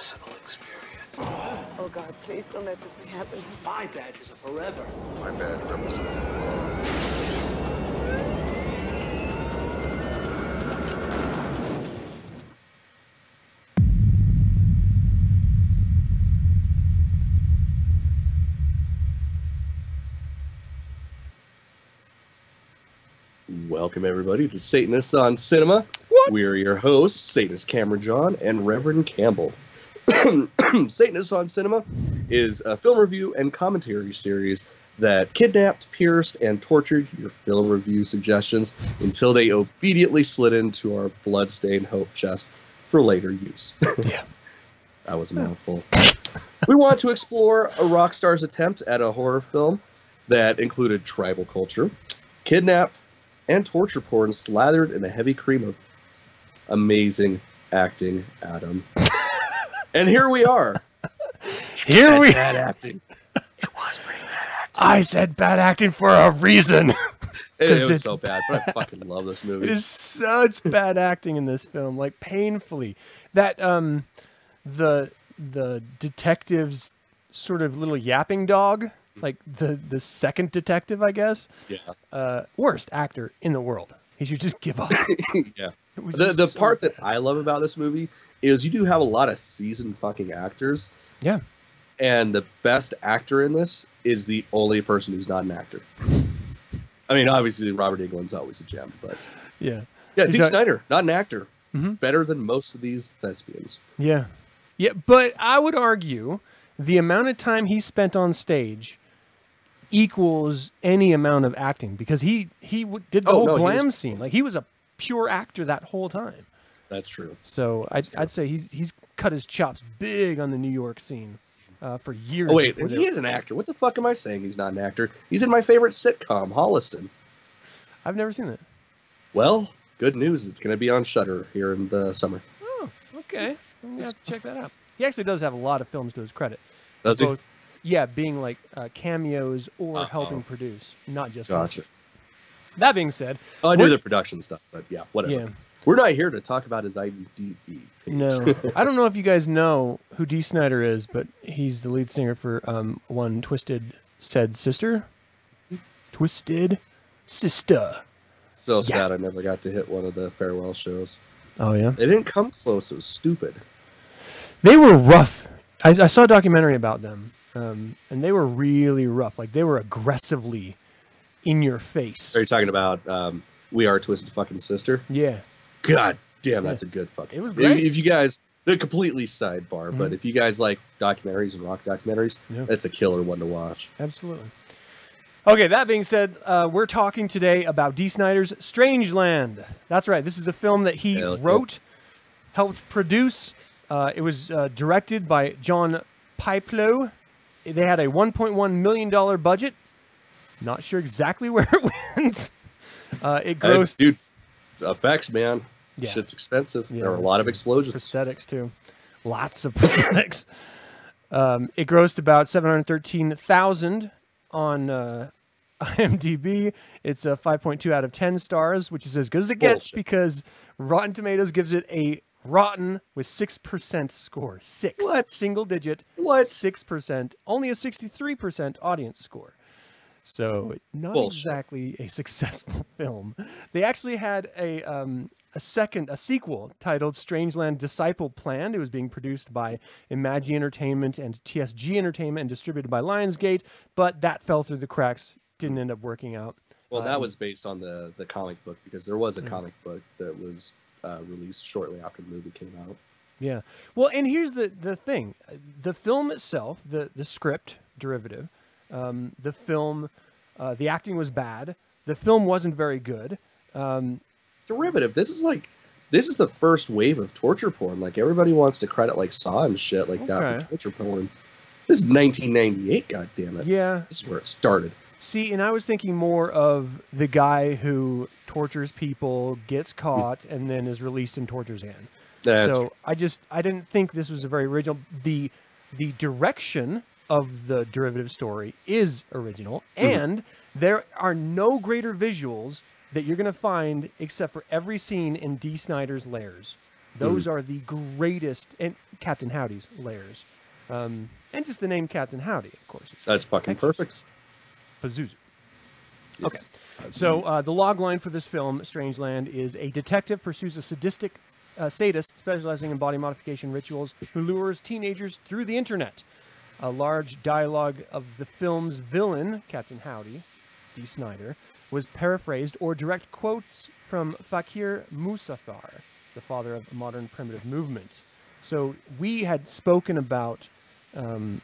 personal experience. Oh God, please don't let this be happening. My badges are forever. My badge represents the law. Welcome everybody to Satanists on Cinema. What? We are your hosts, Satanist Cameron John and Reverend Campbell. Satanists on Cinema is a film review and commentary series that kidnapped, pierced, and tortured your film review suggestions until they obediently slid into our bloodstained hope chest for later use. Yeah. that was a mouthful. we want to explore a rock star's attempt at a horror film that included tribal culture, kidnap, and torture porn slathered in a heavy cream of amazing acting, Adam. And here we are. Here we. Bad acting. I said bad acting for a reason. It, 'Cause it was it's so bad, but I fucking love this movie. It is such bad acting in this film, like painfully. That um, the the detective's sort of little yapping dog, like the the second detective, I guess. Yeah. Uh, worst actor in the world. He should just give up. yeah. The the so part that. I love about this movie is you do have a lot of seasoned fucking actors, yeah, and the best actor in this is the only person who's not an actor. I mean, obviously Robert Englund's always a gem, but yeah, yeah, Dee Snider, not an actor, Mhm. better than most of these thespians. yeah, yeah. But I would argue the amount of time he spent on stage equals any amount of acting because he he w- did the Oh, whole no, glam was- scene like he was a pure actor that whole time. That's true. So I'd, I'd say he's he's cut his chops big on the New York scene uh, for years. Oh wait, he is an actor. What the fuck am I saying? He's not an actor. He's in my favorite sitcom, Holliston. I've never seen that. Well, good news. It's going to be on Shudder here in the summer. Oh, okay. I'm gonna have to check that out. He actually does have a lot of films to his credit. Does he? Yeah, being like uh, cameos or Uh-oh. helping produce, not just. Gotcha. That being said, Oh, I knew the production stuff, but yeah, whatever. yeah, We're not here to talk about his IMDb page. no, I don't know if you guys know who Dee Snider is, but he's the lead singer for um, one Twisted Said Sister. Twisted Sister. so Yeah. sad I never got to hit one of the farewell shows. Oh yeah. They didn't come close. It was stupid. They were rough. I, I saw a documentary about them, um, and they were really rough. Like they were aggressively in your face. Are you talking about um, We Are Twisted Fucking Sister? Yeah, God damn, Yeah. that's a good fucking. It was If- great. If you guys, they're completely sidebar, but Mhm. if you guys like documentaries and rock documentaries, Yeah. that's a killer one to watch. absolutely. Okay, that being said, uh, we're talking today about Dee Snider's Strangeland. That's right. This is a film that he yeah. wrote, helped produce. Uh, it was uh, directed by John Pieplow. They had a 1.1 million dollar budget. Not sure exactly where it went. Uh, it Hey, grossed dude, effects, man. Yeah. Shit's expensive. Yeah, there were a lot of explosions. prosthetics too. Lots of prosthetics. um, it grossed about seven hundred thirteen thousand on uh, IMDb. It's a five point two out of ten stars, which is as good as it gets Bullshit. because Rotten Tomatoes gives it a rotten with six percent score. Six What? single digit. What? Six percent. Only a sixty three percent audience score. So not Bullshit. exactly a successful film. They actually had a um, a second a sequel titled Strangeland Disciple Planned. It was being produced by Emaji Entertainment and TSG Entertainment and distributed by Lionsgate, but that fell through the cracks. Didn't end up working out. Well, that Um, was based on the the comic book because there was a comic book that was uh, released shortly after the movie came out. Yeah. Well, and here's the the thing: the film itself, the the script derivative, um, the film, uh, the acting was bad. The film wasn't very good. Um, Derivative. This is like this is the first wave of torture porn. Like everybody wants to credit like Saw and shit like that Okay. for torture porn. This is 1998. God damn it. yeah. This is where it started. See, and I was thinking more of the guy who tortures people, gets caught, and then is released and tortures again. That's so I just I didn't think this was a very original. The the direction of the derivative story is original, Mm-hmm. and there are no greater visuals that you're gonna find except for every scene in Dee Snider's layers. Those are the greatest, and Captain Howdy's layers, um, and just the name Captain Howdy, of course. That's fucking perfect. Pazuzu. Yes. Okay. So uh, the log line for this film, Strangeland, is a detective pursues a sadistic uh, sadist specializing in body modification rituals who lures teenagers through the internet. A large dialogue of the film's villain, Captain Howdy, Dee Snider, was paraphrased or direct quotes from Fakir Musafar, the father of modern primitive movement. So we had spoken about um,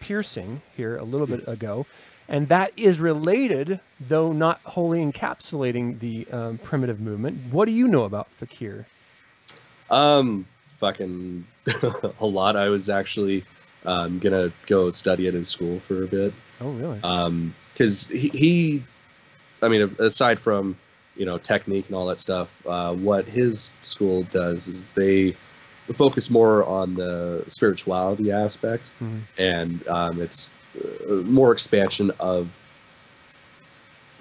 piercing here a little bit ago, and that is related, though not wholly encapsulating the um, primitive movement. What do you know about Fakir? Um, fucking a lot. I was actually um, gonna go study it in school for a bit. Oh, really? Um, because he, he, I mean, aside from you know technique and all that stuff, uh, what his school does is they focus more on the spirituality aspect, Mhm. and um, it's uh, more expansion of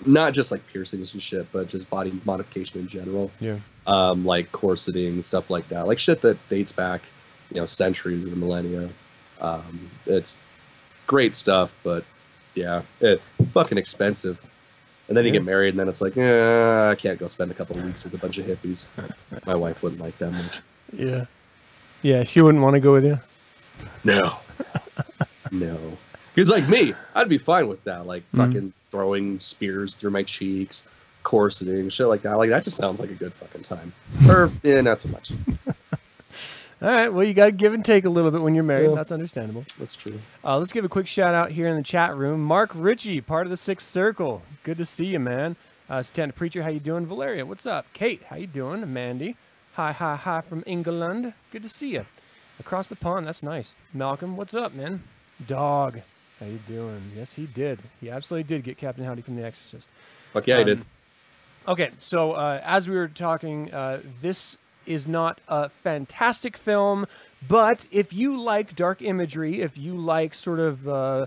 not just like piercings and shit, but just body modification in general yeah. um, like corseting stuff like that, like shit that dates back, you know, centuries and millennia. Um, it's great stuff, but yeah, it fucking expensive. And then you Yeah. get married, and then it's like, eh, I can't go spend a couple of weeks with a bunch of hippies. My wife wouldn't like that much. Yeah. Yeah, she wouldn't want to go with you. No, no. Because like me, I'd be fine with that, like Mhm. fucking throwing spears through my cheeks, corseting, shit like that. Like that just sounds like a good fucking time. Or yeah, not so much. All right. Well, you got to give and take a little bit when you're married. Yeah. That's understandable. That's true. Uh, let's give a quick shout out here in the chat room. Mark Ritchie, part of the Sixth Circle. Good to see you, man. Uh, Stand Preacher, how you doing? Valeria, what's up? Kate, how you doing? Mandy, hi, hi, hi from England. Good to see you. Across the pond, that's nice. Malcolm, what's up, man? Dog, how you doing? Yes, he did. He absolutely did get Captain Howdy from The Exorcist. Fuck yeah, I did. Um, Okay, so uh, as we were talking, uh, this is not a fantastic film, but if you like dark imagery, if you like sort of uh,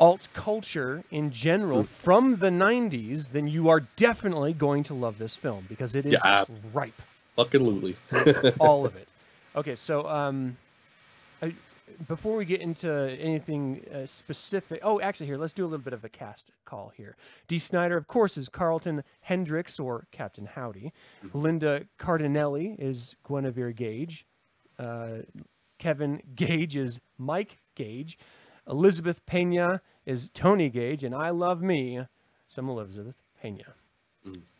alt culture in general from the 90s, then you are definitely going to love this film because it is Yeah. ripe Fucking all of it. Okay, so um, before we get into anything uh, specific, oh, actually, here let's do a little bit of a cast call here. Dee Snider, of course, is Carlton Hendricks or Captain Howdy. Linda Cardellini is Guinevere Gage. Uh, Kevin Gage is Mike Gage. Elizabeth Pena is Toni Gage, and I love me some Elizabeth Pena.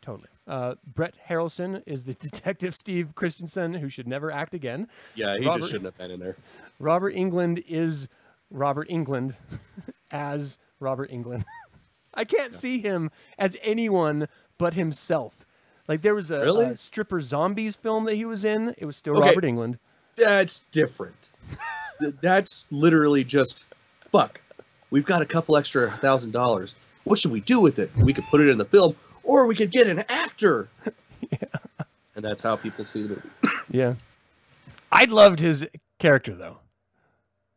Totally. Uh, Brett Harrelson is the detective Steve Christianson, who should never act again. Yeah, he Robert- just shouldn't have been in there. Robert Englund is Robert Englund as Robert Englund. I can't see him as anyone but himself. Like there was a, Really? a stripper zombies film that he was in. It was still Okay. Robert Englund. That's different. That's literally just fuck. We've got a couple extra thousand dollars. What should we do with it? We could put it in the film, or we could get an actor. And that's how people see the movie. Yeah. I loved his character though.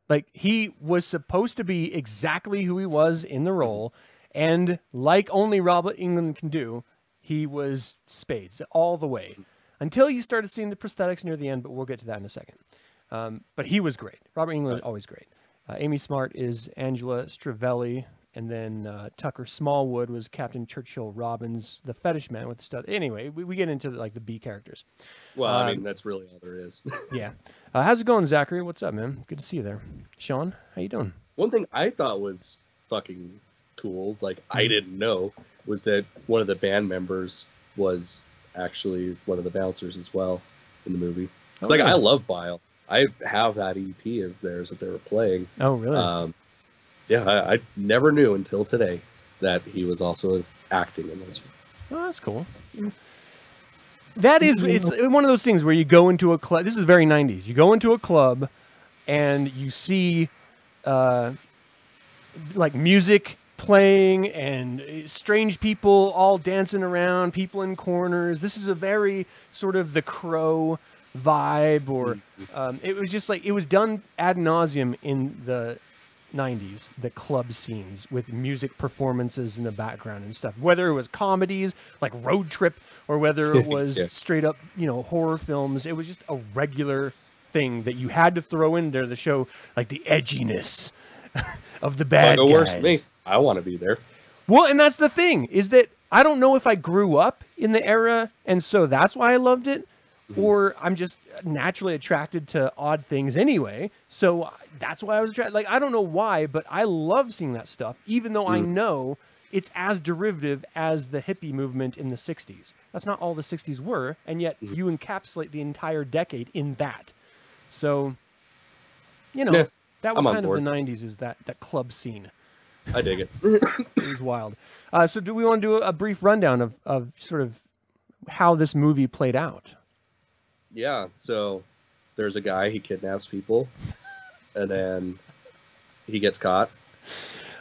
Like he was supposed to be exactly who he was in the role, and like only Robert Englund can do, he was spades all the way. Until you started seeing the prosthetics near the end, but we'll get to that in a second. Um, but he was great. Robert Englund always great. Uh, Amy Smart is Angela Stravelli, and then uh, Tucker Smallwood was Captain Churchill Robbins, the fetish man with the stud. Anyway, we, we get into like the B characters. Well, I Um, mean, that's really all there is. Yeah. Uh, how's it going, Zachary? What's up, man? Good to see you there. Sean, how you doing? One thing I thought was fucking cool, like I didn't know, was that one of the band members was actually one of the bouncers as well in the movie. It's Oh, like I love Bile. I have that EP of theirs that they were playing. Oh, really? Um, yeah, I, I never knew until today that he was also acting in this. oh, that's cool. That is, it's one of those things where you go into a club. This is very 90s. You go into a club and you see uh, like music playing and strange people all dancing around, people in corners. This is a very sort of the crow vibe, or um, it was just like it was done ad nauseum in the 90s the club scenes with music performances in the background and stuff whether it was comedies like road trip or whether it was Yeah. straight up you know horror films it was just a regular thing that you had to throw in there to show like the edginess of the bad worse guys. me. I want to be there. Well, and that's the thing is that I don't know if I grew up in the era and so that's why I loved it, Mm-hmm. or I'm just naturally attracted to odd things anyway. So uh, that's why I was attracted. Like I don't know why, but I love seeing that stuff, even though I mm-hmm. know it's as derivative as the hippie movement in the '60s. That's not all the '60s were, and yet mm-hmm. you encapsulate the entire decade in that. So, you know, Yeah, that was kind board. of the '90s. Is that that club scene? I dig it. it was wild. Uh, so, do we want to do a brief rundown of, of sort of how this movie played out? Yeah. So there's a guy. He kidnaps people, and then he gets caught.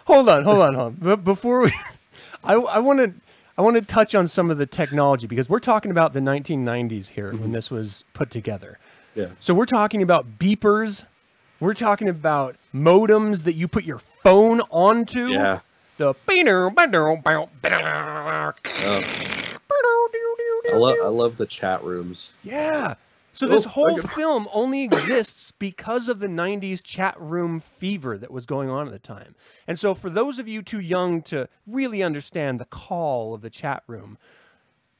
Hold on, hold on, hold on. But before we, I I want to I want to touch on some of the technology because we're talking about the 1990s here when this was put together. Yeah. So we're talking about beepers. We're talking about modems that you put your phone onto. Yeah. The Um, I love I love the chat rooms. Yeah. So this Oh, whole film only exists because of the 90s chat room fever that was going on at the time. And so for those of you too young to really understand the call of the chat room,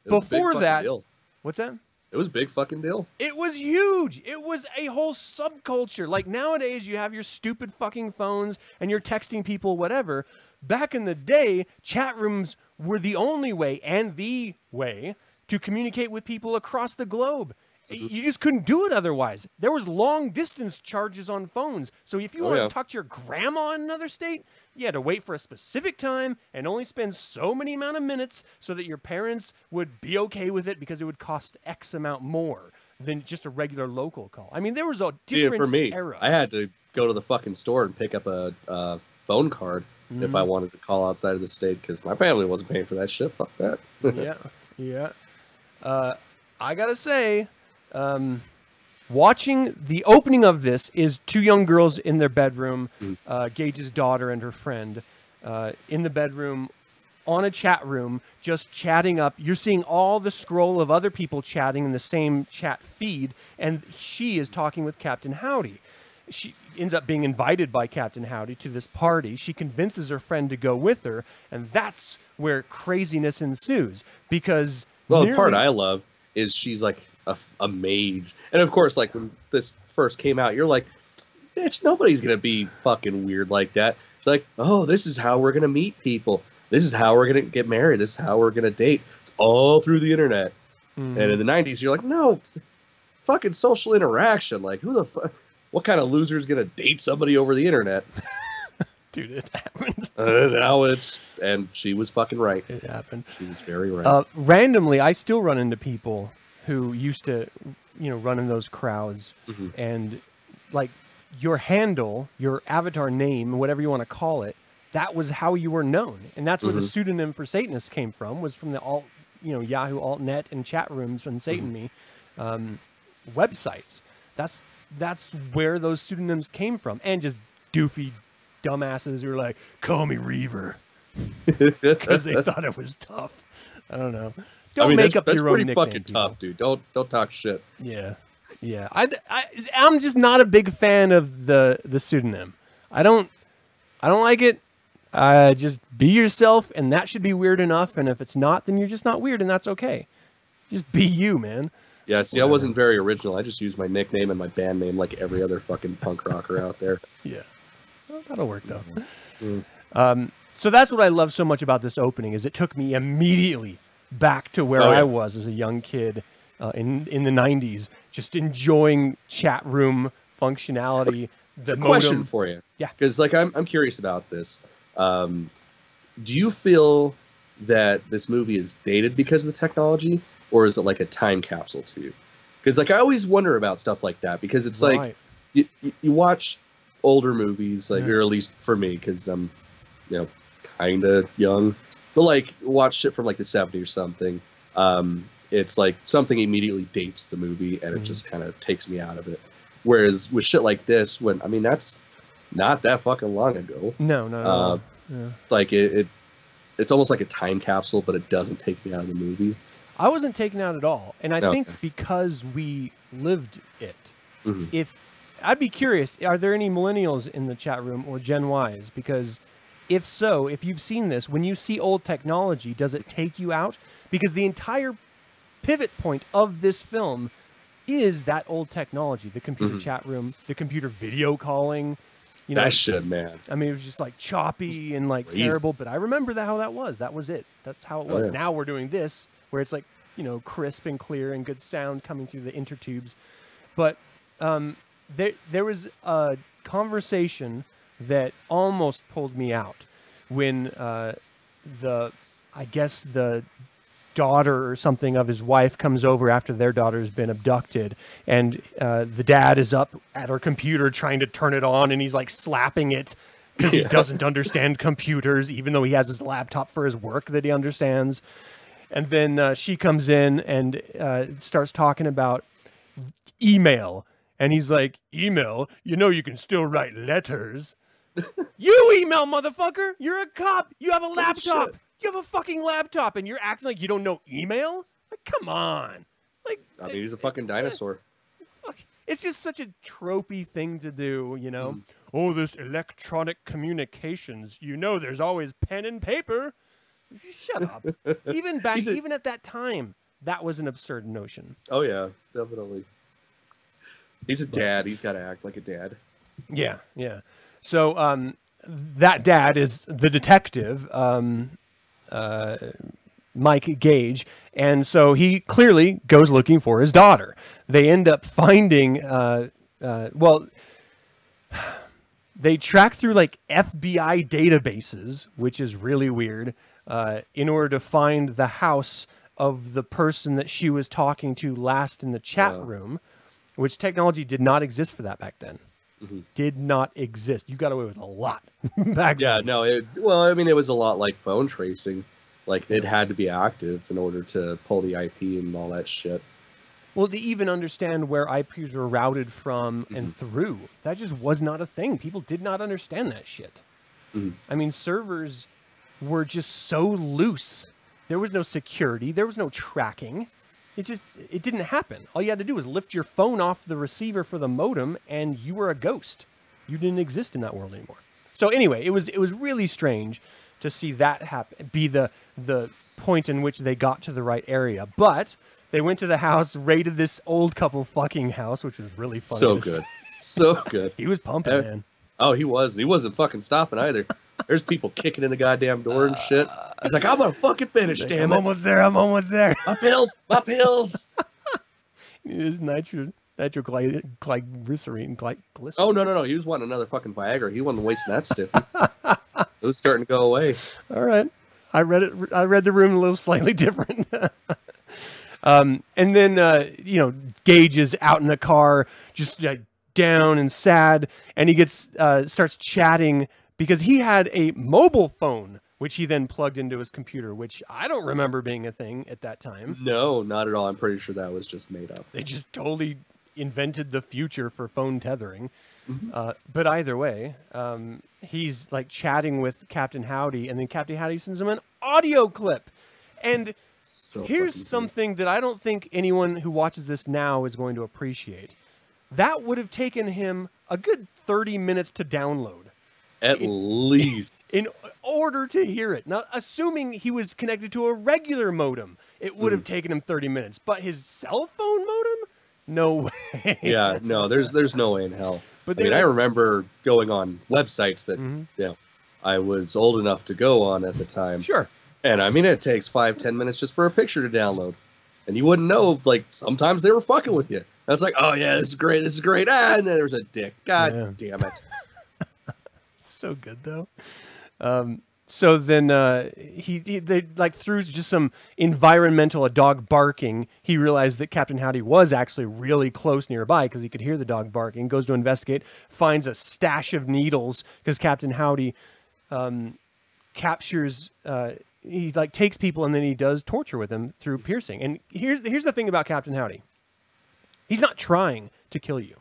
It was a big Before that- deal. what's that? it was a big fucking deal. It was huge. It was a whole subculture. Like nowadays, you have your stupid fucking phones and you're texting people, whatever. Back in the day, chat rooms were the only way and the way to communicate with people across the globe. Mm-hmm. You just couldn't do it otherwise. There was long distance charges on phones. So if you Oh, wanted yeah. to talk to your grandma in another state, you had to wait for a specific time and only spend so many amount of minutes so that your parents would be okay with it because it would cost X amount more than just a regular local call. I mean, there was a Yeah, different for me, era. I had to go to the fucking store and pick up a, uh phone card if Mm-hmm. I wanted to call outside of the state because my family wasn't paying for that shit. Fuck that. yeah, yeah. Uh, I gotta say, um, watching the opening of this is two young girls in their bedroom, Mm. uh, Gage's daughter and her friend, uh, in the bedroom on a chat room, just chatting up. You're seeing all the scroll of other people chatting in the same chat feed, and she is talking with Captain Howdy. She ends up being invited by Captain Howdy to this party. She convinces her friend to go with her, and that's where craziness ensues because Well, the part I love is she's like a, a mage, and of course, like when this first came out, you're like, bitch, nobody's gonna be fucking weird like that. She's like, oh, this is how we're gonna meet people. This is how we're gonna get married. This is how we're gonna date. It's all through the internet. Mhm. And in the '90s, you're like, no, fucking social interaction. Like, who the fuck? What kind of loser is gonna date somebody over the internet? dude, it happened. Uh, now it's and she was fucking right. It happened. She was very right. Uh, randomly, I still run into people who used to, you know, run in those crowds, Mhm. and like your handle, your avatar name, whatever you want to call it, that was how you were known, and that's where the Mhm. pseudonym for Satanists came from. Was from the alt, you know, Yahoo AltNet and chat rooms and Satan Me um, websites. That's that's where those pseudonyms came from, and just doofy dumbasses who were like, "Call me Reaver." because they thought it was tough. I don't know. Don't I mean, make that's, up that's your own pretty nickname. fucking people. tough, dude. Don't don't talk shit. Yeah, yeah. I, I I'm just not a big fan of the the pseudonym. I don't I don't like it. Uh, just be yourself, and that should be weird enough. And if it's not, then you're just not weird, and that's okay. Just be you, man. Yeah, see, I wasn't very original. I just used my nickname and my band name like every other fucking punk rocker out there. Yeah, well, that'll work though. Mm. Um, so that's what I love so much about this opening is it took me immediately back to where Oh, yeah. I was as a young kid uh, in in the '90s, just enjoying chat room functionality. The question for you. Yeah. Because like I'm I'm curious about this. Um, do you feel that this movie is dated because of the technology, or is it like a time capsule to you? Because like I always wonder about stuff like that because it's like Right. you, you- you watch older movies, like Yeah. or at least for me, because I'm, you know, kind of young, but like watch shit from like the '70s or something. Um, it's like something immediately dates the movie, and it Mhm. just kind of takes me out of it. Whereas with shit like this, when I mean that's not that fucking long ago. No, no, no. Uh, yeah. Like it, it, it's almost like a time capsule, but it doesn't take me out of the movie. I wasn't taken out at all, and I think because we lived it. Mhm. If I'd be curious, are there any millennials in the chat room or Gen Ys? Because if so, if you've seen this, when you see old technology, does it take you out? Because the entire pivot point of this film is that old technology, the computer Mhm. chat room, the computer video calling. You know, that shit, man. I mean, it was just like choppy and like Crazy. terrible, but I remember that how that was. That was it. That's how it Oh, was. yeah. Now we're doing this, where it's like you know crisp and clear and good sound coming through the intertubes. But um, there there was a conversation that almost pulled me out when uh, the I guess the daughter or something of his wife comes over after their daughter's been abducted and uh, the dad is up at her computer trying to turn it on and he's like slapping it because he doesn't understand computers even though he has his laptop for his work that he understands. And then uh, she comes in and uh, starts talking about email. And he's like email? You know you can still write letters you email motherfucker you're a cop you have a laptop you have a fucking laptop and you're acting like you don't know email like come on like I mean, he's a fucking dinosaur. fuck, it's just such a tropey thing to do, you Mm. know. Oh, this electronic communications. You know, there's always pen and paper. Shut up. even back, a- even at that time, that was an absurd notion. Oh yeah, definitely. He's a dad. He's got to act like a dad. Yeah, yeah. So um, that dad is the detective, um, uh, Mike Gage, and so he clearly goes looking for his daughter. They end up finding, uh, uh, well, they track through like FBI databases, which is really weird, uh, in order to find the house of the person that she was talking to last in the chat Oh. room, which technology did not exist for that back then. Did not exist. You got away with a lot back Yeah, then. no, it. Well, I mean, it was a lot like phone tracing. Like it had to be active in order to pull the IP and all that shit. Well, to even understand where IPs were routed from and Mm-hmm. through, that just was not a thing. People did not understand that shit. Mhm. I mean, servers were just so loose. There was no security. There was no tracking. It just it didn't happen. All you had to do was lift your phone off the receiver for the modem, and you were a ghost. You didn't exist in that world anymore. So anyway, it was it was really strange to see that happen, be the the point in which they got to the right area. But they went to the house, raided this old couple fucking house, which was really fun. So good, see. so good. He was pumping, man. Oh, he was. He wasn't fucking stopping either. There's people kicking in the goddamn door and shit. He's like, I'm gonna fucking finish, Like, damn I'm it. almost there. I'm almost there. My pills, my pills. Is nitro nitroglycerine gly- glycerin. Oh no, no, no. He was wanting another fucking Viagra. He wasn't wasting that stiff. it was starting to go away. All right. I read it. I read the room a little slightly different. um, and then uh, you know, Gage is out in the car, just like down and sad, and he gets uh, starts chatting because he had a mobile phone, which he then plugged into his computer, which I don't remember being a thing at that time. No, not at all. I'm pretty sure that was just made up. They just totally invented the future for phone tethering. Uh, but either way, um, he's like chatting with Captain Howdy, and then Captain Howdy sends him an audio clip. And So here's something that I don't think anyone who watches this now is going to appreciate. That would have taken him a good 30 minutes to download. At least. in order to hear it. Now, assuming he was connected to a regular modem, it would have Mm. taken him 30 minutes. But his cell phone modem? No way. yeah, no, there's there's no way in hell. But I mean, I remember going on websites that Mhm. you know I was old enough to go on at the time, Sure. and I mean it takes five ten minutes just for a picture to download, and you wouldn't know. Like sometimes they were fucking with you. It's like, oh yeah, this is great, this is great. Ah, and then there's a dick. God Yeah. damn it. so good though. Um, so then uh, he, he they like through just some environmental a dog barking. He realized that Captain Howdy was actually really close nearby because he could hear the dog barking. Goes to investigate, finds a stash of needles because Captain Howdy um, captures. Uh, he like takes people and then he does torture with them through piercing. And here's here's the thing about Captain Howdy. He's not trying to kill you.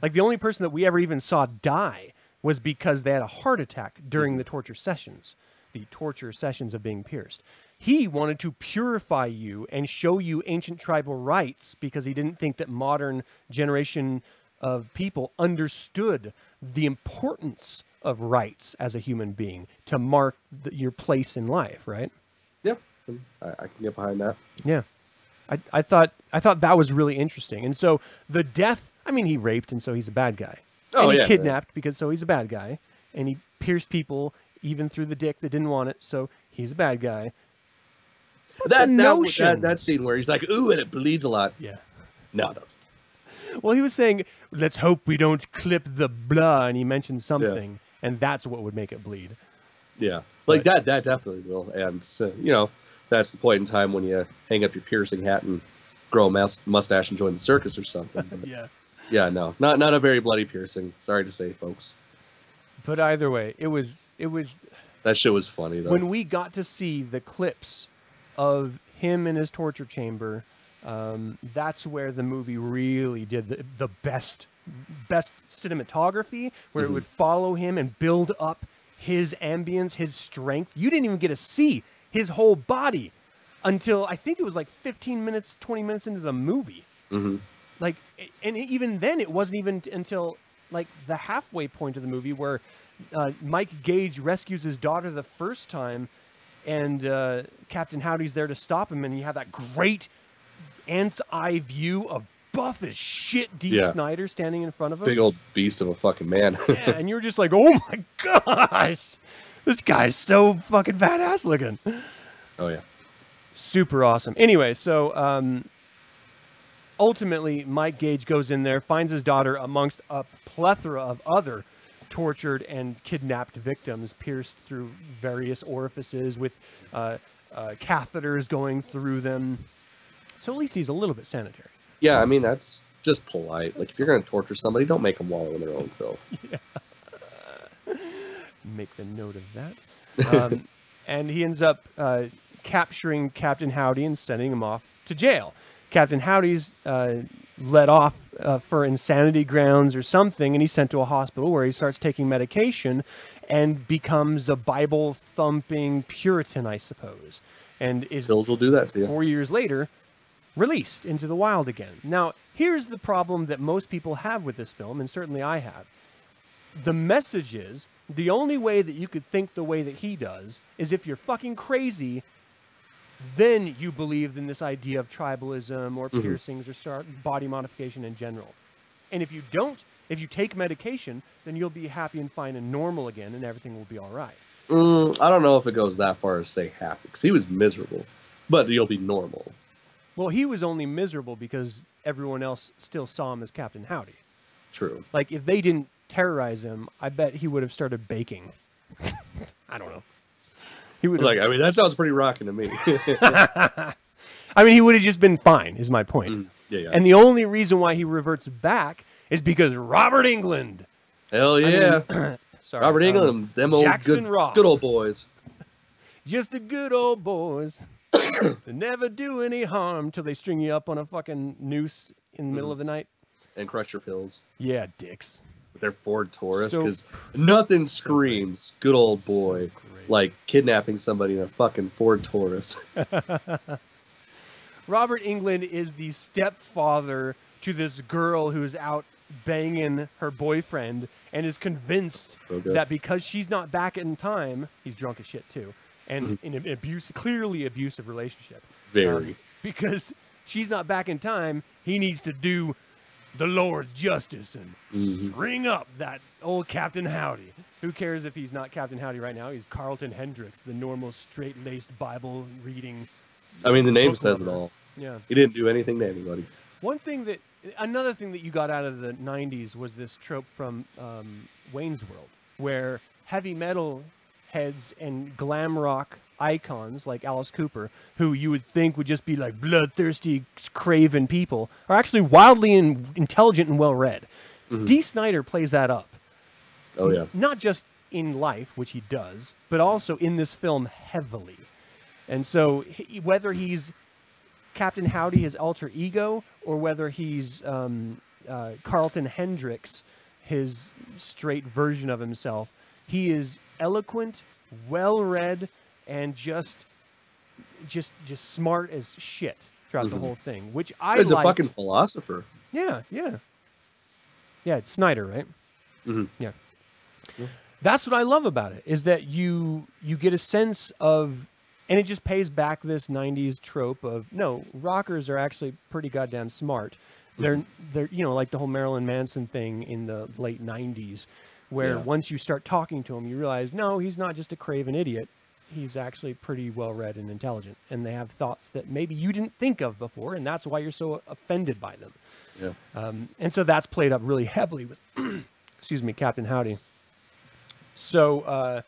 Like the only person that we ever even saw die was because they had a heart attack during mm-hmm. the torture sessions, the torture sessions of being pierced. He wanted to purify you and show you ancient tribal rites because he didn't think that modern generation of people understood the importance of rights as a human being to mark the, your place in life, right? Yeah, I, I can get behind that. Yeah. I, I thought I thought that was really interesting. And so the death, I mean he raped and so he's a bad guy. Oh, and he yeah. kidnapped because so he's a bad guy. And he pierced people even through the dick that didn't want it, so he's a bad guy. But that, the that, notion, that that scene where he's like, "Ooh," and it bleeds a lot. yeah. No, it doesn't. Well, he was saying, "Let's hope we don't clip the blood," and he mentioned something, and that's what would make it bleed. Yeah, like But- that. That definitely will. And uh, you know, that's the point in time when you hang up your piercing hat and grow a mus- mustache and join the circus or something. Yeah. Yeah, no, not not a very bloody piercing. Sorry to say, folks. But either way, it was it was That shit was funny though. when we got to see the clips of him in his torture chamber, um, that's where the movie really did the, the best best cinematography, where it would follow him and build up his ambience, his strength. You didn't even get to see his whole body until I think it was like 15 minutes, 20 minutes into the movie. Mhm. Like, and even then, it wasn't even until like the halfway point of the movie where uh, Mike Gage rescues his daughter the first time, and uh, Captain Howdy's there to stop him, and you have that great ant's eye view of buff as shit D. Yeah. Snider standing in front of him. Big old beast of a fucking man. yeah, and you're just like, oh my gosh, this guy's so fucking badass looking. oh yeah. Super awesome. Anyway, so um, ultimately, Mike Gage goes in there, finds his daughter amongst a plethora of other tortured and kidnapped victims, pierced through various orifices with uh, uh, catheters going through them. So at least he's a little bit sanitary. Yeah, I mean that's just polite. Like if you're gonna torture somebody, don't make them wallow in their own filth. yeah. make the note of that. Um, and he ends up uh, capturing Captain Howdy and sending him off to jail. Captain Howdy's uh, let off uh, for insanity grounds or something, and he's sent to a hospital where he starts taking medication and becomes a Bible thumping Puritan, I suppose, and is Pills will do that to you. four years later released into the wild again. Now, here's the problem that most people have with this film, and certainly I have. The message is the only way that you could think the way that he does is if you're fucking crazy, then you believed in this idea of tribalism or Mhm. piercings or start body modification in general. And if you don't, if you take medication, then you'll be happy and fine and normal again, and everything will be all right. Mm, I don't know if it goes that far as say happy, because he was miserable, but you'll be normal. Well, he was only miserable because everyone else still saw him as Captain Howdy. True. Like if they didn't terrorize him, I bet he would have started baking. I don't know. He would Like I mean, that sounds pretty rocking to me. I mean, he would have just been fine. Is my point. Mm, yeah, yeah. And the only reason why he reverts back is because Robert Englund. Hell I mean, yeah, Sorry, Robert um, Englund, them old Jackson good, Roth. good old boys. just the good old boys. that never do any harm till they string you up on a fucking noose in the Mm. middle of the night. and crush your Pills Yeah, dicks. Their Ford Taurus So- because nothing screams good old boy great. like kidnapping somebody in a fucking Ford Taurus. Robert Englund is the stepfather to this girl who's out banging her boyfriend and is convinced So that because she's not back in time, he's drunk as shit too, and Mm-hmm. in an abuse, clearly abusive relationship. Very. Um, because she's not back in time, he needs to do the Lord's justice and Mhm. string up that old Captain Howdy. Who cares if he's not Captain Howdy right now? He's Carlton Hendricks, the normal straight-laced Bible reading. I mean, the name says it all. Yeah. He didn't do anything to anybody. One thing that, another thing that you got out of the 90s was this trope from um, Wayne's World, where heavy metal heads and glam rock icons like Alice Cooper, who you would think would just be like bloodthirsty, craven people, are actually wildly in, intelligent and well read. Mhm. Dee Snider plays that up. Oh yeah. Not just in life, which he does, but also in this film heavily. And so, he, whether he's Captain Howdy, his alter ego, or whether he's um, uh, Carlton Hendricks, his straight version of himself. He is eloquent, well-read, and just just just smart as shit throughout the Mhm. whole thing, which I He's a fucking philosopher. Yeah, yeah. Yeah, it's Snider, right? Mhm. Yeah. Yeah. That's what I love about it is that you you get a sense of and it just pays back this 90s trope of no, rockers are actually pretty goddamn smart. They're Mm-hmm. they're you know, like the whole Marilyn Manson thing in the late 90s where Yeah. once you start talking to him, you realize no, he's not just a craven idiot. He's actually pretty well read and intelligent and they have thoughts that maybe you didn't think of before and that's why you're so offended by them. Yeah. Um, and so that's played up really heavily with, excuse me, Captain Howdy. So uh,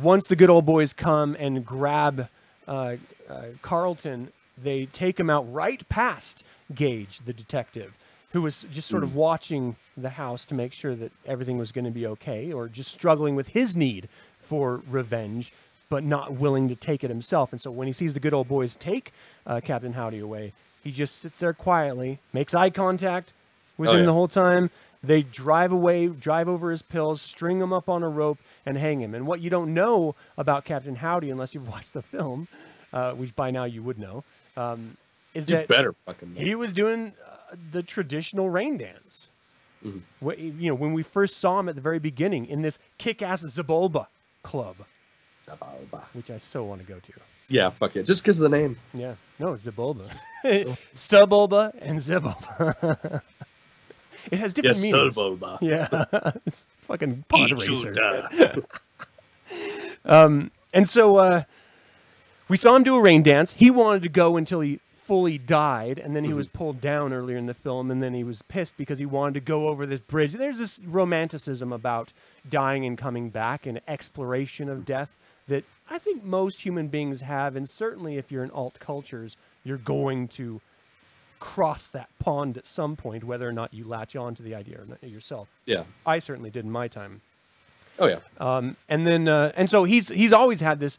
once the good old boys come and grab uh, uh, Carlton, they take him out right past Gage, the detective, who was just sort of watching the house to make sure that everything was going to be okay, or just struggling with his need for revenge, but not willing to take it himself. And so when he sees the good old boys take uh, Captain Howdy away, he just sits there quietly, makes eye contact with Oh, him yeah. the whole time. They drive away, drive over his pills, string him up on a rope, and hang him. And what you don't know about Captain Howdy, unless you've watched the film, uh, which by now you would know, um, is You that better fucking know. he was doing uh, the traditional rain dance. Mhm. Wh- You know, when we first saw him at the very beginning in this kick-ass Zabulba club, which I so want to go to. Yeah, fuck it. Just because of the name. Yeah, no, Zabulba, Subulba, and Zibulba. it has different Yes, meanings. Boba. Yeah, it's fucking pod racer. Um, and so uh, we saw him do a rain dance. He wanted to go until he fully died, and then he was pulled down earlier in the film, and then he was pissed because he wanted to go over this bridge. There's this romanticism about dying and coming back and exploration of death that I think most human beings have, and certainly if you're in alt cultures, you're going to cross that pond at some point, whether or not you latch on to the idea or not yourself. Yeah. I certainly did in my time. Oh yeah. Um, and then uh, and so he's he's always had this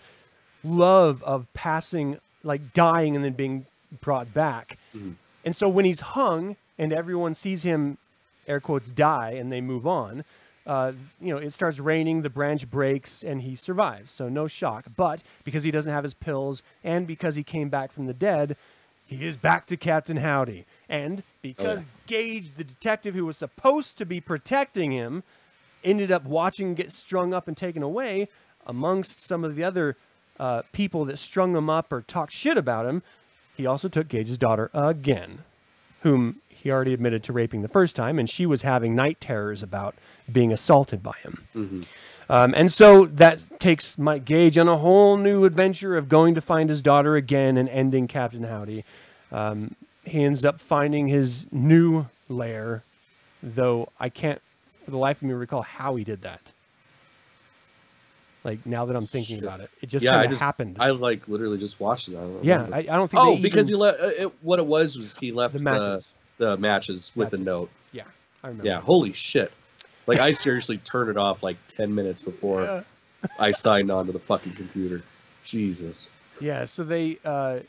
love of passing, like dying and then being brought back. Mhm. And so when he's hung and everyone sees him, air quotes, die and they move on, uh, you know, it starts raining, the branch breaks, and he survives. So no shock. But because he doesn't have his pills and because he came back from the dead, he is back to Captain Howdy. And because Gage, the detective who was supposed to be protecting him, ended up watching get strung up and taken away, amongst some of the other uh, people that strung him up or talked shit about him, he also took Gage's daughter again, whom he already admitted to raping the first time, and she was having night terrors about being assaulted by him. Mhm. Um, and so that takes Mike Gage on a whole new adventure of going to find his daughter again and ending Captain Howdy. Um, he ends up finding his new lair, though I can't, for the life of me, recall how he did that. Like now that I'm thinking Shit. about it, it just Yeah, kind of happened. I like literally just watched it. I don't yeah. I, I don't think. oh, because even- he left. Uh, it, what it was was he left the the matches. the, matches with That's the it. note. yeah, I remember. Yeah, holy shit! Like I seriously turned it off like ten minutes before Yeah. I signed on to the fucking computer. Jesus. Yeah, so they uh,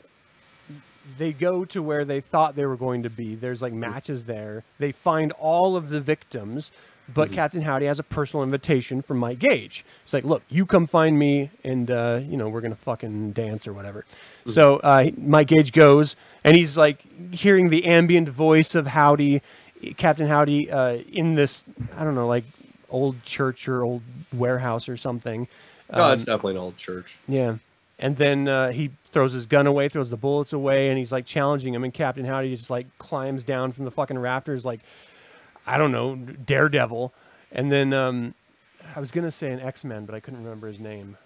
they go to where they thought they were going to be. There's like matches there. They find all of the victims, but Mhm. Captain Howdy has a personal invitation from Mike Gage. It's like, look, you come find me, and uh, you know we're gonna fucking dance or whatever. So uh, Mike Gage goes, and he's like hearing the ambient voice of Howdy, Captain Howdy, uh, in this I don't know like old church or old warehouse or something. No, Um, it's definitely an old church. yeah. And then uh, he throws his gun away, throws the bullets away, and he's like challenging him. And Captain Howdy just like climbs down from the fucking rafters, like, I don't know, Daredevil. And then um, I was going to say an X Men, but I couldn't remember his name.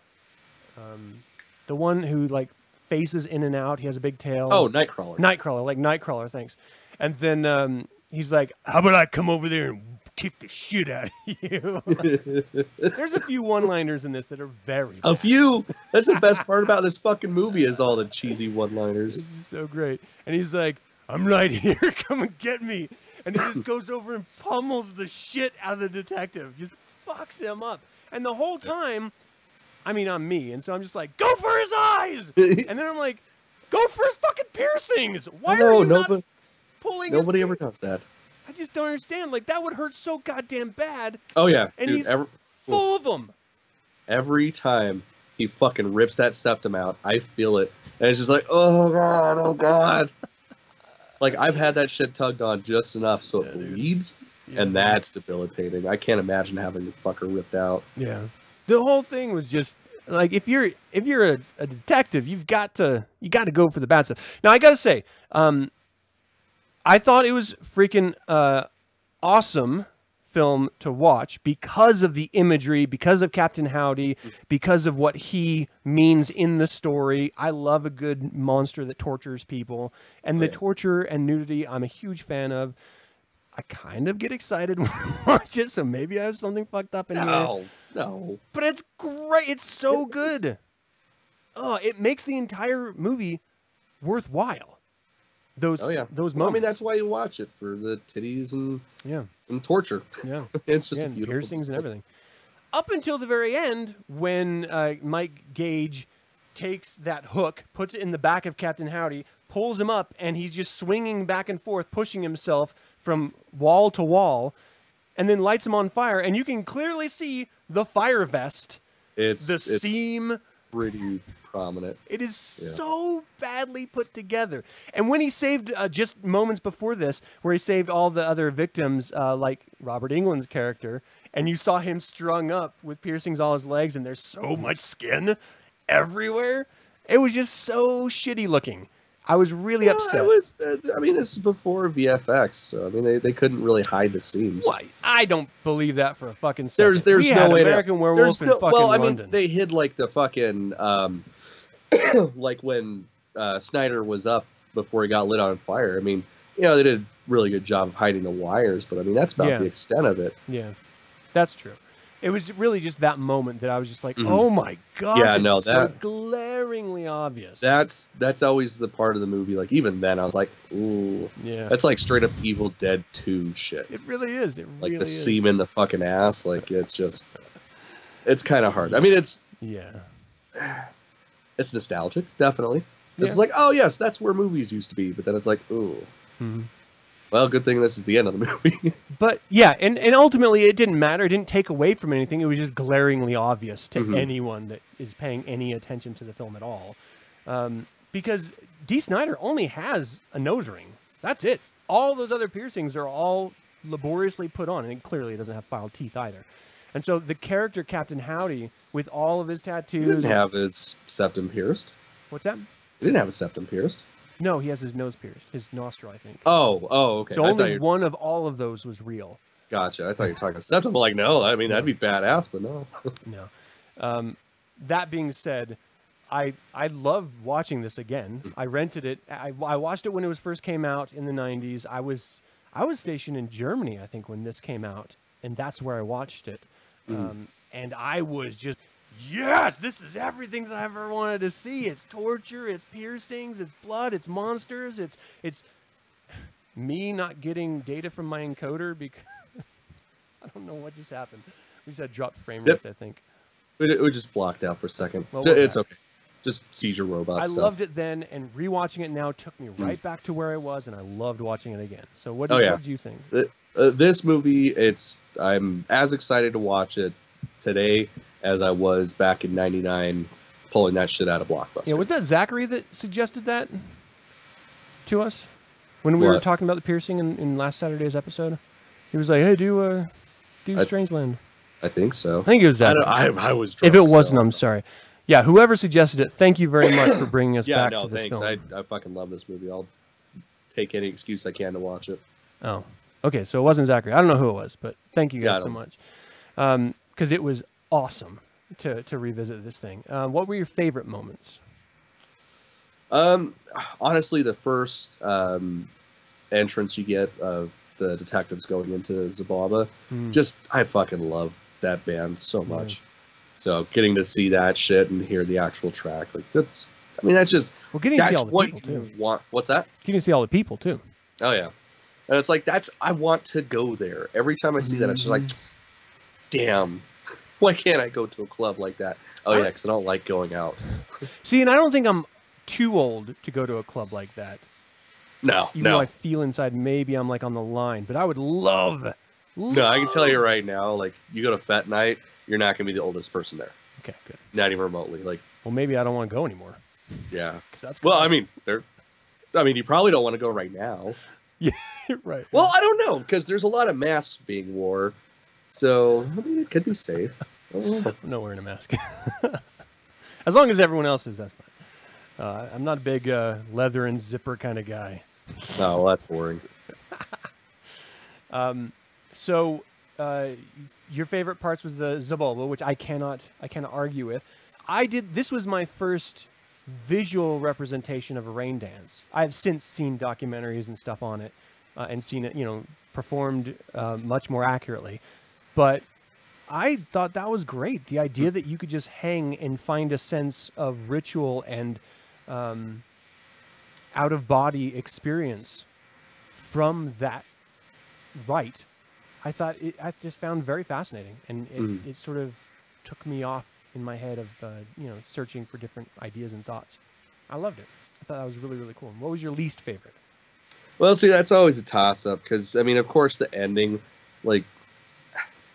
Um, the one who like faces in and out, he has a big tail. Oh, Nightcrawler. Nightcrawler, like Nightcrawler, thanks. And then um, he's like, How about I come over there and kick the shit out of you? There's a few one liners in this that are very a few. That's the best part about this fucking movie is all the cheesy one-liners. is so great. And he's like, I'm right here. Come and get me. And he just goes over and pummels the shit out of the detective. Just fucks him up. And the whole time, I mean, I'm me. And so I'm just like, go for his eyes. and then I'm like, go for his fucking piercings. Why are no, you not nobody, pulling nobody ever does that. I just don't understand. Like that would hurt so goddamn bad. Oh yeah, And dude, he's every, Full oh. of them. every time he fucking rips that septum out, I feel it, and it's just like, oh god, oh god. Like I've had that shit tugged on just enough so it Yeah, dude. bleeds, and that's debilitating. I can't imagine having the fucker ripped out. Yeah. The whole thing was just like if you're if you're a, a detective, you've got to you got to go for the bad stuff. Now I got to say, um, I thought it was freaking uh, awesome film to watch because of the imagery, because of Captain Howdy, because of what he means in the story. I love a good monster that tortures people, and the Yeah. torture and nudity I'm a huge fan of. I kind of get excited when I watch it, so maybe I have something fucked up in here No, no. but it's great. It's so good. Oh, it makes the entire movie worthwhile. Those Oh yeah, those Well, moments. I mean, that's why you watch it for the titties and, yeah, and torture. yeah, It's just yeah a and beautiful piercings and everything. Up until the very end, when uh, Mike Gage takes that hook, puts it in the back of Captain Howdy, pulls him up, and he's just swinging back and forth, pushing himself from wall to wall, and then lights him on fire, and you can clearly see the fire vest, It's the it's seam pretty prominent. It is Yeah. so badly put together. And when he saved uh, just moments before this, where he saved all the other victims, uh, like Robert Englund's character, and you saw him strung up with piercings all his legs, and there's so much skin everywhere. It was just so shitty looking. I was really Well, upset. Was, uh, I mean, this is before VFX, so I mean, they, they couldn't really hide the seams. Why? I don't believe that for a fucking second. There's there's we no way American to, Werewolf in no, fucking well, I London. mean, they hid like the fucking um, like when uh, Snider was up before he got lit on fire. I mean, you know, they did a really good job of hiding the wires, but I mean, that's about Yeah. the extent of it. Yeah, that's true. It was really just that moment that I was just like, Mhm. oh my god, Yeah, no, so glaringly obvious. That's that's always the part of the movie. Like even then, I was like, ooh, yeah, that's like straight up Evil Dead Two shit. it really is. It Like really the is. seam in the fucking ass. Like it's just, it's kind of hard. I mean, it's Yeah, it's nostalgic, definitely. It's Yeah. like, oh yes, that's where movies used to be. But then it's like, ooh, Mhm. Well, good thing this is the end of the movie. but yeah, and and ultimately it didn't matter. It didn't take away from anything. It was just glaringly obvious to Mhm. anyone that is paying any attention to the film at all, um, because Dee Snider only has a nose ring. That's it. All those other piercings are all laboriously put on, and clearly it doesn't have filed teeth either. And so the character Captain Howdy, with all of his he tattoos, didn't have his septum pierced. what's that? He didn't have his septum pierced. No, he has his nose pierced, his nostril, I think. Oh, oh, okay. so I only one of all of those was real. gotcha. I thought you were talking septum. Like, no, I mean that'd be badass, but no. No. Um, that being said, I I love watching this again. I rented it. I, I watched it when it was first came out in the '90s. I was I was stationed in Germany, I think, when this came out, and that's where I watched it. Um, and I was just yes, this is everything that I've ever wanted to see. It's torture, it's piercings, it's blood, it's monsters, it's it's me not getting data from my encoder because I don't know what just happened. We just had dropped frame Yep. rates, I think. It, it just blocked out for a second. Well, it's okay. Just seizure robot I stuff. loved it then, and rewatching it now took me right back to where I was, and I loved watching it again. So, what, Oh, did, yeah. what you think? Th- uh, this movie, it's I'm as excited to watch it today as I was back in '99, pulling that shit out of Blockbuster. Yeah, was that Zachary that suggested that to us when we were talking about the piercing in, in last Saturday's episode? He was like, "Hey, do uh, do I- Strangeland." I think so. I think it was I, Zachary. don't, I, I was. if it wasn't, so- I'm sorry. Yeah, whoever suggested it, thank you very much for bringing us Yeah, back no, to this thanks. film. I, I fucking love this movie. I'll take any excuse I can to watch it. Oh, okay. So it wasn't Zachary. I don't know who it was, but thank you Yeah, guys so don't- much because it was awesome to to revisit this thing. Uh, what were your favorite moments? Um, honestly, the first um, entrance you get of the detectives going into Xibalba, Hmm. just I fucking love that band so much. So getting to see that shit and hear the actual track, like that's, I mean, that's just Well, getting to see all the what people too. want. What's that? Getting to see all the people too. Oh yeah, and it's like that's I want to go there. Every time I see that, it's just like, damn, why can't I go to a club like that? Oh yeah, because I don't like going out. See, and I don't think I'm too old to go to a club like that. No, even no, though I feel inside maybe I'm like on the line. But I would love. no. I can tell you right now, like you go to Fat Night, you're not gonna be the oldest person there, Okay, good. not even remotely. Like, Well, maybe I don't want to go anymore. yeah. 'cause that's Well, I mean, they're. I mean, you probably don't want to go right now. Yeah, right. Well, I don't know because there's a lot of masks being wore, so I mean, it could be safe. I don't know. I'm not wearing a mask. as long as everyone else is, that's fine. Uh, I'm not a big uh, leather and zipper kind of guy. Oh, well, that's boring. Um, so uh, your favorite parts was the Xibalba, which I cannot I cannot argue with. I did. This was my first visual representation of a rain dance. I have since seen documentaries and stuff on it, uh, and seen it, you know, performed uh, much more accurately. But I thought that was great. The idea that you could just hang and find a sense of ritual and um, out of body experience from that right. I thought it, I just found very fascinating, and it, Mhm. it sort of took me off in my head of uh, you know searching for different ideas and thoughts. I loved it. I thought that was really really cool. What was your least favorite? Well, see, that's always a toss up because I mean, of course, the ending, like,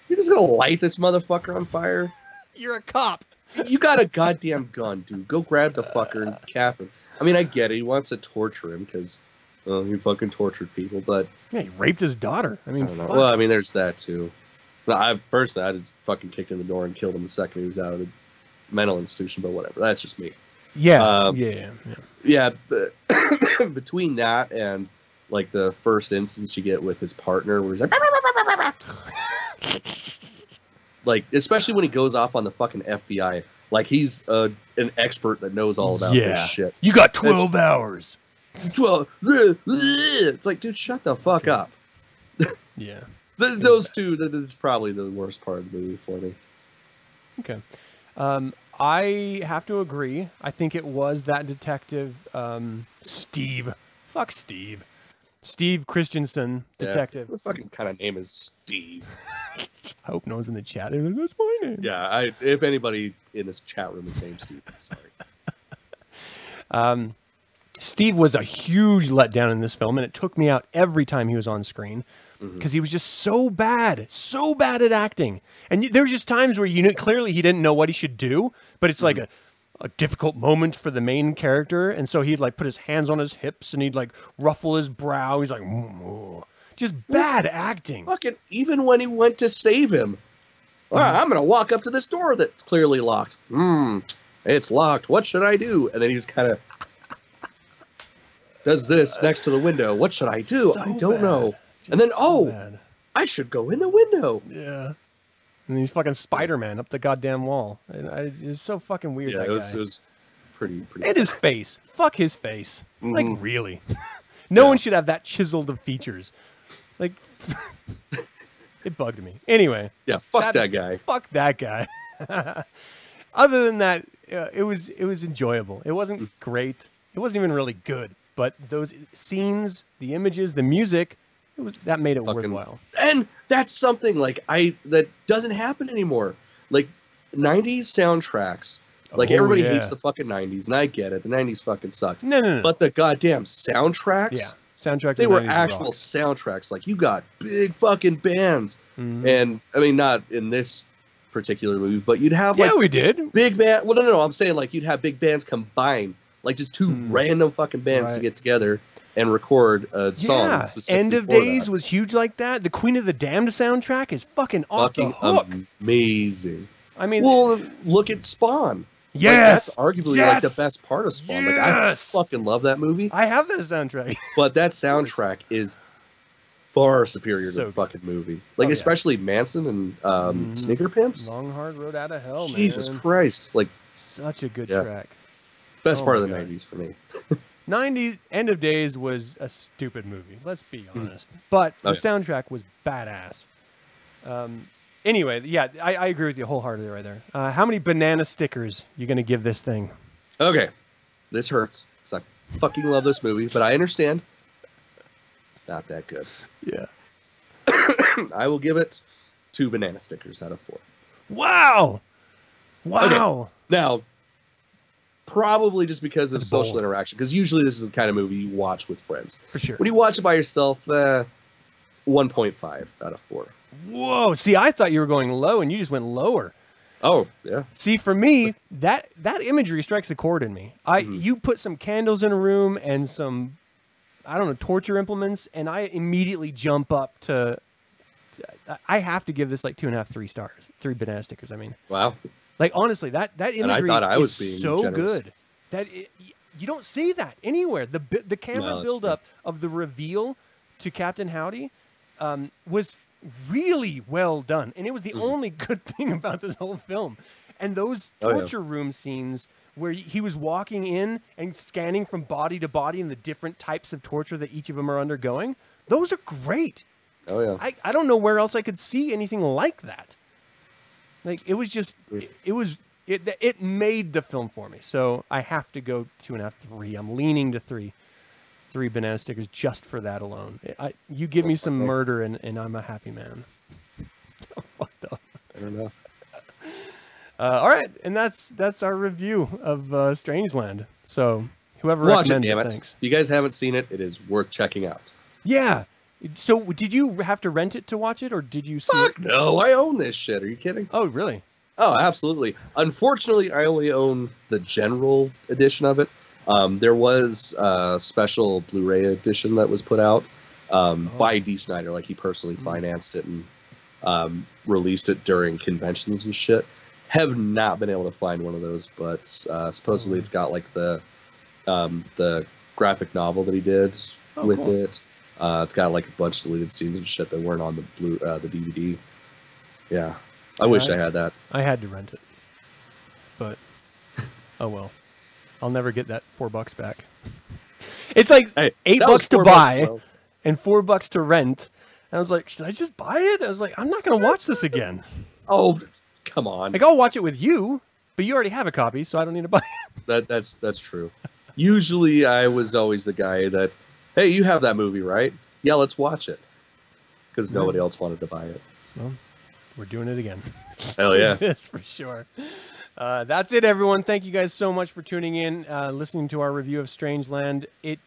you're just gonna light this motherfucker on fire. You're a cop. You got a goddamn gun, dude. Go grab the fucker and cap him. I mean, I get it. He wants to torture him because, well, he fucking tortured people. But Yeah, he raped his daughter. I I mean, don't know. Well, I mean, there's that too. No, I personally, I'd have fucking kicked in the door and killed him the second he was out of the mental institution. But whatever. That's just me. yeah, um, yeah, yeah. Yeah, but between that and like the first instance you get with his partner, where he's like, like especially when he goes off on the fucking FBI, like he's uh, an expert that knows all about Yeah. this shit. You got That's- 12 hours. Twelve- It's like, dude, shut the fuck Okay. up. Yeah. Th- those two. That's probably the worst part of the movie for me. Okay. Um, I have to agree. I think it was that detective, um, Steve. Fuck Steve. Steve Christianson, Yeah. detective. The fucking kind of name is Steve. I hope no one's in the chat. They're like, That's my name. Yeah, I if anybody in this chat room is named Steve, sorry. Um, Steve was a huge letdown in this film, and it took me out every time he was on screen because he was just so bad, so bad at acting. And there were just times where you knew clearly he didn't know what he should do, but it's like a, a difficult moment for the main character, and so he'd like put his hands on his hips and he'd like ruffle his brow. He's like, "Mm, oh." Just bad acting. Fucking even when he went to save him, "Ah, Mm-hmm. I'm gonna walk up to this door that's clearly locked. Hmm, it's locked. What should I do? And then he just kind of does this next to the window. What should I do? So I don't bad. know. Just And then, so oh, bad. I should go in the window. yeah. And he's fucking Spider Man up the goddamn wall. And I, it's so fucking weird. Yeah, that it was, guy. it was pretty pretty. And his face. Fuck his face. Like Mhm. really. no Yeah. one should have that chiseled of features. Like it bugged me. Anyway, yeah, fuck that- that, guy. fuck that guy. Other than that, uh, it was it was enjoyable. It wasn't Mm. great. It wasn't even really good, but those scenes, the images, the music, it was that made it Fucking- worthwhile. and that's something like I that doesn't happen anymore. Like '90s soundtracks. Like Oh, everybody yeah. hates the fucking '90s, and I get it. The '90s fucking suck. No, no, no. But the goddamn soundtracks. yeah, soundtrack. they were actual rocked. soundtracks. Like you got big fucking bands, Mhm. and I mean not in this particular movie, but you'd have like yeah, we did. big band. Well, no, no, no. I'm saying like you'd have big bands combine, like just two Hmm. random fucking bands to get together and record a. Yeah, specifically End of Days that. was huge like that. The Queen of the Damned soundtrack is fucking off fucking the hook. amazing. I mean, Well, look at Spawn. Like, yes, that's arguably like the best part of Spawn. Like I fucking love that movie, I have that soundtrack. but that soundtrack is far superior So to the fucking movie. Like Oh, yeah. especially Manson and um, Mhm. Sneaker Pimps. Long Hard Road Out of Hell, Jesus man. Christ! Like Such a good Yeah. track. best Oh part of the God. '90s for me. 90s End of Days was a stupid movie. Let's be honest. But the Oh, yeah. soundtrack was badass. Um, anyway, yeah, I, I agree with you wholeheartedly right there. Uh, how many banana stickers you gonna give this thing? Okay, this hurts. 'cause I fucking love this movie, but I understand it's not that good. Yeah. I will give it two banana stickers out of four. Wow. Wow. Now, probably just because of It's social bold. interaction. Because usually this is the kind of movie you watch with friends. for sure. When you watch it by yourself, uh, 1.5 out of 4. Whoa! See, I thought you were going low, and you just went lower. Oh, yeah. See, for me, that that imagery strikes a chord in me. I Mhm. you put some candles in a room and some, I don't know, torture implements, and I immediately jump up to. I- I have to give this like two and a half, three stars, three banana stickers. I mean, Wow. like honestly, that that I imagery thought I is was being so generous. good that it, you don't see that anywhere. The the camera that's build true. of the reveal to Captain Howdy um, was really well done, and it was the Mhm. only good thing about this whole film. And those Oh, yeah. torture room scenes where he was walking in and scanning from body to body and the different types of torture that each of them are undergoing, those are great. Oh, yeah. I, I don't know where else I could see anything like that. Like it was just it, it was it it made the film for me. So I have to go two and a half, three. I'm leaning to three, three banana stickers just for that alone. I you give me some murder and, and I'm a happy man. Fucked up. I don't know. Uh, all right, and that's that's our review of uh, Strangeland. So whoever Watch it, recommended damn it, it. thanks. If you guys haven't seen it, it is worth checking out. Yeah. So did you have to rent it to watch it, or did you see Fuck it? no, I own this shit. Are you kidding? Oh, really? Oh, absolutely. Unfortunately, I only own the general edition of it. Um, there was a special Blu-ray edition that was put out um, Oh. by Dee Snider. Like he personally Mm. financed it and um, released it during conventions and shit. Have not been able to find one of those, but uh, supposedly Oh. it's got like the um, the graphic novel that he did Oh, with cool. it. Uh, it's got like a bunch of deleted scenes and shit that weren't on the blue uh, the DVD. Yeah, I Yeah, wish I- I had that. I had to rent it, but oh well. I'll never get that four bucks back. It's like Hey, eight bucks to buy bro. and four bucks to rent. And I was like, should I just buy it? I was like, I'm not gonna watch this again. Oh, come on. Like I'll watch it with you, but you already have a copy, so I don't need to buy it. That that's that's true. Usually, I was always the guy that, hey, you have that movie, right? Yeah, let's watch it, because nobody else wanted to buy it. We're doing it again. Hell yeah. this for sure. Uh, that's it, everyone. Thank you guys so much for tuning in, uh, listening to our review of Strangeland. It,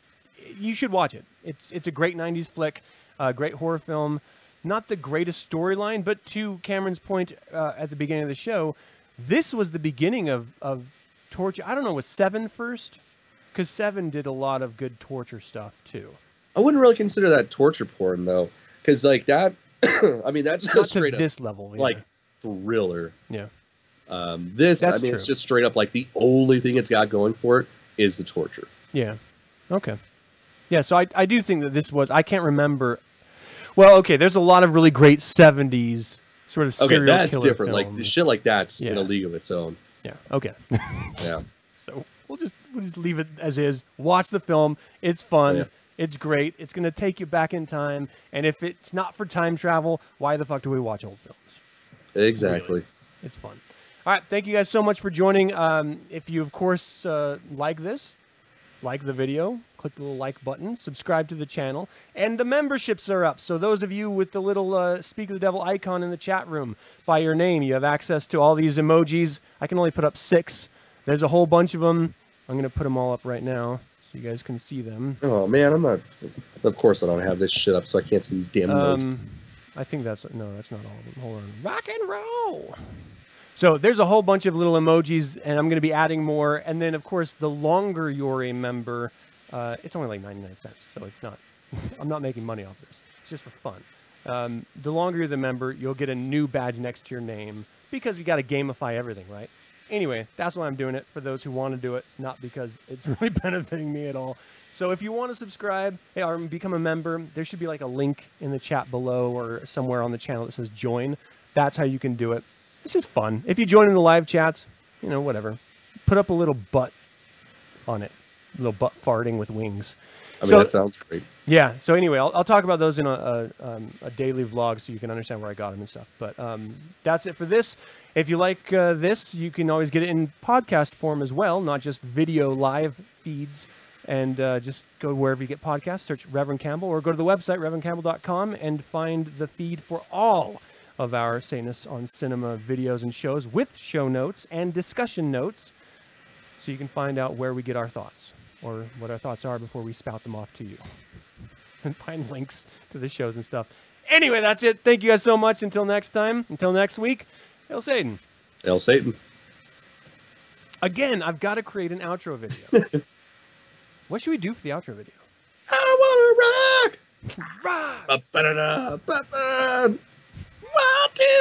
you should watch it. It's it's a great '90s flick, uh, great horror film. Not the greatest storyline, but to Cameron's point uh, at the beginning of the show, this was the beginning of of torture. I don't know, was Seven first? Because Seven did a lot of good torture stuff too. I wouldn't really consider that torture porn though, because like that. I mean, that's Not just to straight up this level, yeah. like thriller. yeah. Um, this, I That's mean, it's just straight up like the only thing it's got going for it is the torture. Yeah. Okay. Yeah, so I, I do think that this was I can't remember well, okay, there's a lot of really great seventies sort of Okay, that's killer different. Like films. shit like that's in a league of its own. Yeah, okay. Yeah. so we'll just we'll just leave it as is. Watch the film. It's fun. Yeah. It's great. It's gonna take you back in time. And if it's not for time travel, why the fuck do we watch old films? Exactly. It's fun. All right, thank you guys so much for joining. Um, if you, of course, uh, like this, like the video, click the little like button, subscribe to the channel, and the memberships are up. So those of you with the little uh, Speak of the Devil icon in the chat room by your name, you have access to all these emojis. I can only put up six. There's a whole bunch of them. I'm going to put them all up right now so you guys can see them. Oh man, I'm not. Of course, I don't have this shit up, so I can't see these damn Um, emojis. I think that's no, that's not all of them. Hold on, rock and roll. So there's a whole bunch of little emojis, and I'm going to be adding more. And then, of course, the longer you're a member, uh, it's only like 99 cents, so it's not. I'm not making money off this. It's just for fun. Um, the longer you're the member, you'll get a new badge next to your name because you got to gamify everything, right? Anyway, that's why I'm doing it for those who want to do it, not because it's really benefiting me at all. So if you want to subscribe or become a member, there should be like a link in the chat below or somewhere on the channel that says join. That's how you can do it. It's just fun. If you join in the live chats, you know, whatever. Put up a little butt on it. A little butt farting with wings. I mean, so- that sounds great. Yeah. So anyway, I'll, I'll talk about those in a, a, um, a daily vlog so you can understand where I got them and stuff. But um, that's it for this. If you like uh, this, you can always get it in podcast form as well, not just video live feeds. And uh, just go wherever you get podcasts, search Reverend Campbell, or go to the website, reverendcampbell.com, and find the feed for all of our Satanists on Cinema videos and shows with show notes and discussion notes. so you can find out where we get our thoughts or what our thoughts are before we spout them off to you and find links to the shows and stuff. Anyway, that's it. Thank you guys so much. Until next time, until next week, Hail Satan. El Satan. Again, I've got to create an outro video. what should we do for the outro video? I wanna rock. Right. Ba-ba-da-da, ba-ba. One, two.